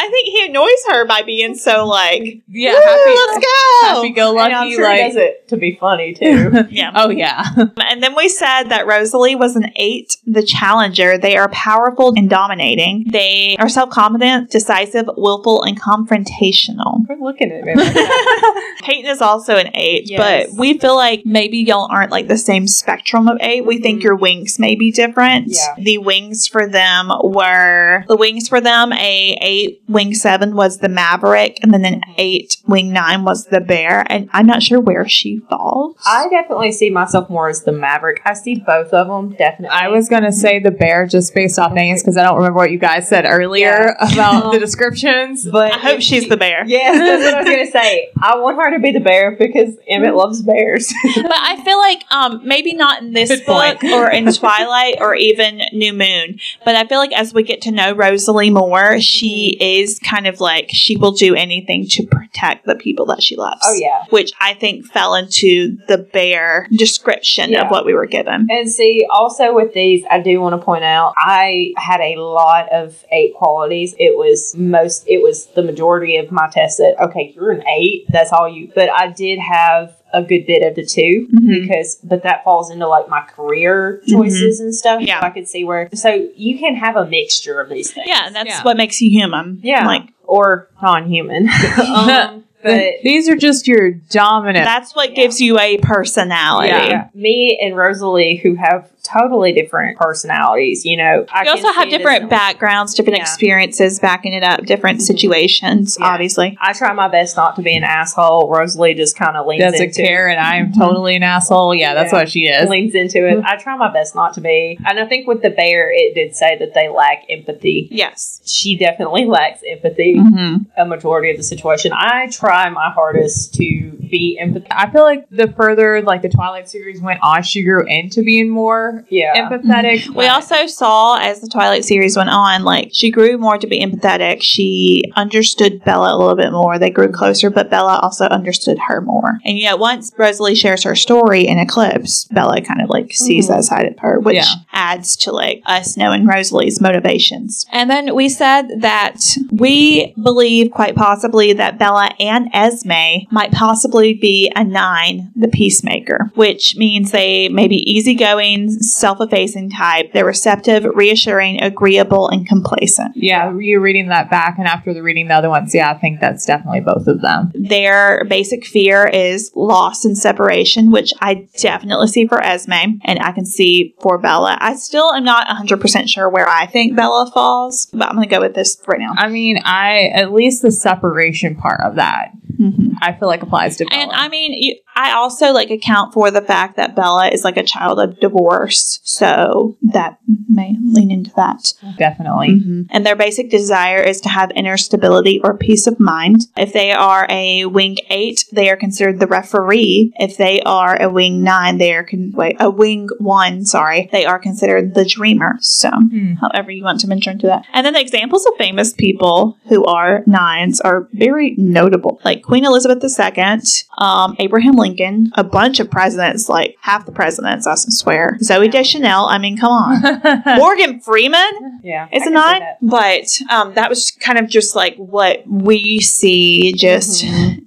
I think he annoys her by being so like, yeah, happy, let's go. happy go lucky, sure he does like. it to be funny too. Yeah. Oh yeah, And then we said that Rosalie was an eight, the challenger. They are powerful and dominating. They are self confident, decisive, willful, and confrontational. We're looking at like. Peyton is also an eight, Yes. but we feel like maybe y'all aren't like the same spectrum of eight. We think Mhm. your wings may be different. Yeah. The wings for them were the wings for them. A eight wing seven was the maverick, and then an Mhm. eight wing nine was the bear. And I'm not sure where she falls. I definitely see myself more as the Maverick. I see both of them definitely. I was gonna say the bear just based off names because I don't remember what you guys said earlier about the descriptions. but I hope she's she- the bear. Yes, that's what I was gonna say. I want her to be the bear because Emmett loves bears. but I feel like um maybe not in this Good book point. or in Twilight or even New Moon, but I feel like as we get to know Rosalie more, she is kind of like she will do anything to protect the people that she loves. oh yeah. Which I think fell into the bear description Yeah. of what we were given. And see, also with these, I do want to point out, I had a lot of eight qualities. It was most, it was the majority of my tests that, okay, you're an eight. That's all you, but I did have a good bit of the 2 Mhm. because, but that falls into like my career choices and stuff. Yeah. So I could see where, so you can have a mixture of these things. Yeah, and that's Yeah. what makes you human. Yeah. Like Or non human. um, but These are just your dominant. that's what gives you a personality. Yeah. Me and Rosalie, who have totally different personalities, you know. I You also have different backgrounds, different Yeah. experiences backing it up, different Mhm. situations, Yeah. obviously. I try my best not to be an asshole. Rosalie just kind of leans doesn't into care, and I am totally an asshole. Yeah, that's Yeah. what she is. leans into it. I try my best not to be. And I think with the bear, it did say that they lack empathy. Yes. She definitely lacks empathy Mm-hmm. a majority of the situation. I try try my hardest to be empathetic. I feel like the further like the Twilight series went on, she grew into being more Yeah. empathetic. Mm-hmm. We also saw as the Twilight series went on, like she grew more to be empathetic. She understood Bella a little bit more. They grew closer, but Bella also understood her more. And yet, once Rosalie shares her story in Eclipse, Bella kind of like sees mm-hmm. that side of her, which Yeah. adds to like us knowing Rosalie's motivations. And then we said that we believe quite possibly that Bella and Esme might possibly be a nine, the peacemaker, which means they may be easygoing, self effacing type. They're receptive, reassuring, agreeable, and complacent. yeah, you are reading that back, and after the reading the other ones, yeah, I think that's definitely both of them. Their basic fear is loss and separation, which I definitely see for Esme and I can see for Bella. I still am not 100% sure where I think Bella falls, but I'm going to go with this right now. I mean, I at least the separation part of that, time. Mhm. I feel like applies to Bella. And I mean, you, I also like account for the fact that Bella is like a child of divorce, so that may lean into that. definitely. Mhm. And their basic desire is to have inner stability or peace of mind. If they are a wing eight, they are considered the referee. If they are a wing nine, they are con- wait a wing one. Sorry, they are considered the dreamer. So, Hmm. however you want to mention to that. And then the examples of famous people who are nines are very notable, like Queen Elizabeth II, um, Abraham Lincoln, a bunch of presidents, like half the presidents, I swear. Zooey Deschanel. I mean, come on. Morgan Freeman Yeah. it's can that. but um, that was kind of just like what we see just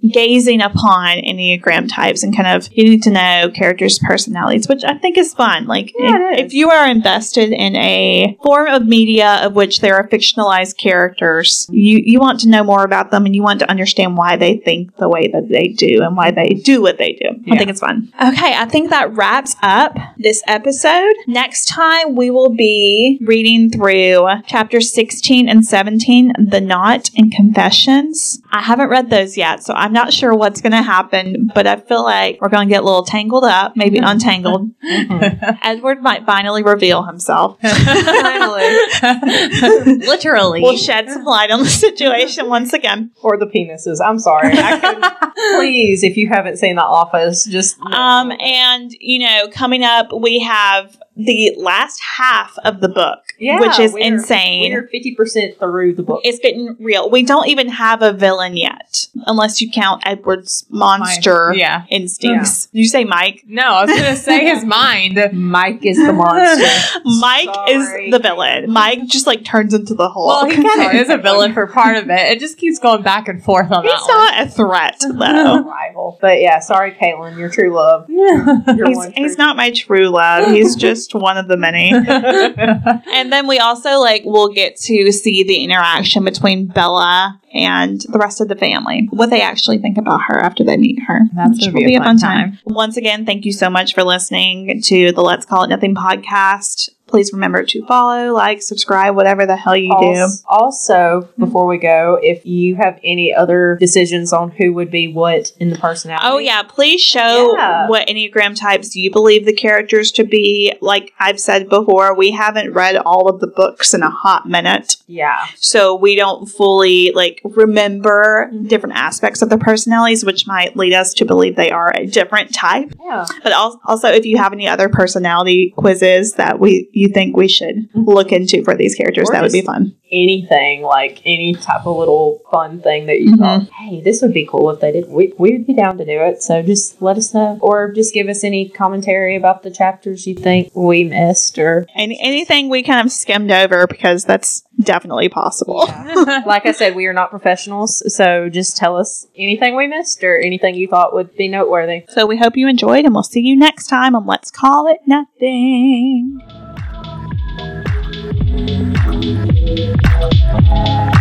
gazing upon Enneagram types and kind of getting to know characters' personalities, which I think is fun. Like, Yeah, if, if you are invested in a form of media of which there are fictionalized characters, you, you want to know more about them and you want to understand why they think the way that they do and why they do what they do. I think it's fun. Okay, I think that wraps up this episode. Next time, we will be reading through chapters 16 and 17, The Knot and Confessions. I haven't read those yet, so I'm not sure what's going to happen, but I feel like we're going to get a little tangled up, maybe mm-hmm. untangled. Mm-hmm. Edward might finally reveal himself. Literally. We'll shed some light on the situation once again. Or the penises. I'm sorry. Please, if you haven't seen The Office, just Um, and you know, coming up, we have the last half of the book, Yeah, which is we're- insane. We're fifty percent through the book. it's getting real. We don't even have a villain yet, unless you count Edward's monster yeah. instincts. Did you say Mike? No, I was gonna say his mind. Mike is the monster. Mike Sorry. is the villain. Mike just like turns into the Hulk. Well, he kind of is a villain for part of it. It just keeps going back and forth on He's that one. not a threat though. Rival. But yeah, sorry, Caitlin, your true love. Your He's, one he's not my true love. He's just one of the many. And then we also like will get to see the interaction between Bella and the rest of the family. What they actually think about her after they meet her. That's Which gonna will be a fun time. Once again, thank you so much for listening to the Let's Call It Nothing podcast. Please remember to follow, like, subscribe, whatever the hell you do. Als- Also, before we go, if you have any other decisions on who would be what in the personality, Oh yeah, please show Yeah. what Enneagram types you believe the characters to be. Like I've said before, we haven't read all of the books in a hot minute. yeah, so we don't fully like remember mm-hmm. different aspects of their personalities which might lead us to believe they are a different type yeah, but also if you have any other personality quizzes that we you think we should look into for these characters Or that would be fun anything like any type of little fun thing that you Mhm. thought, hey, this would be cool if they did. We we'd be down to do it. So just let us know, or just give us any commentary about the chapters you think we missed, or and anything we kind of skimmed over because that's definitely possible like I said, we are not professionals, so just tell us anything we missed or anything you thought would be noteworthy. so we hope you enjoyed and we'll see you next time on let's call it nothing Thank you.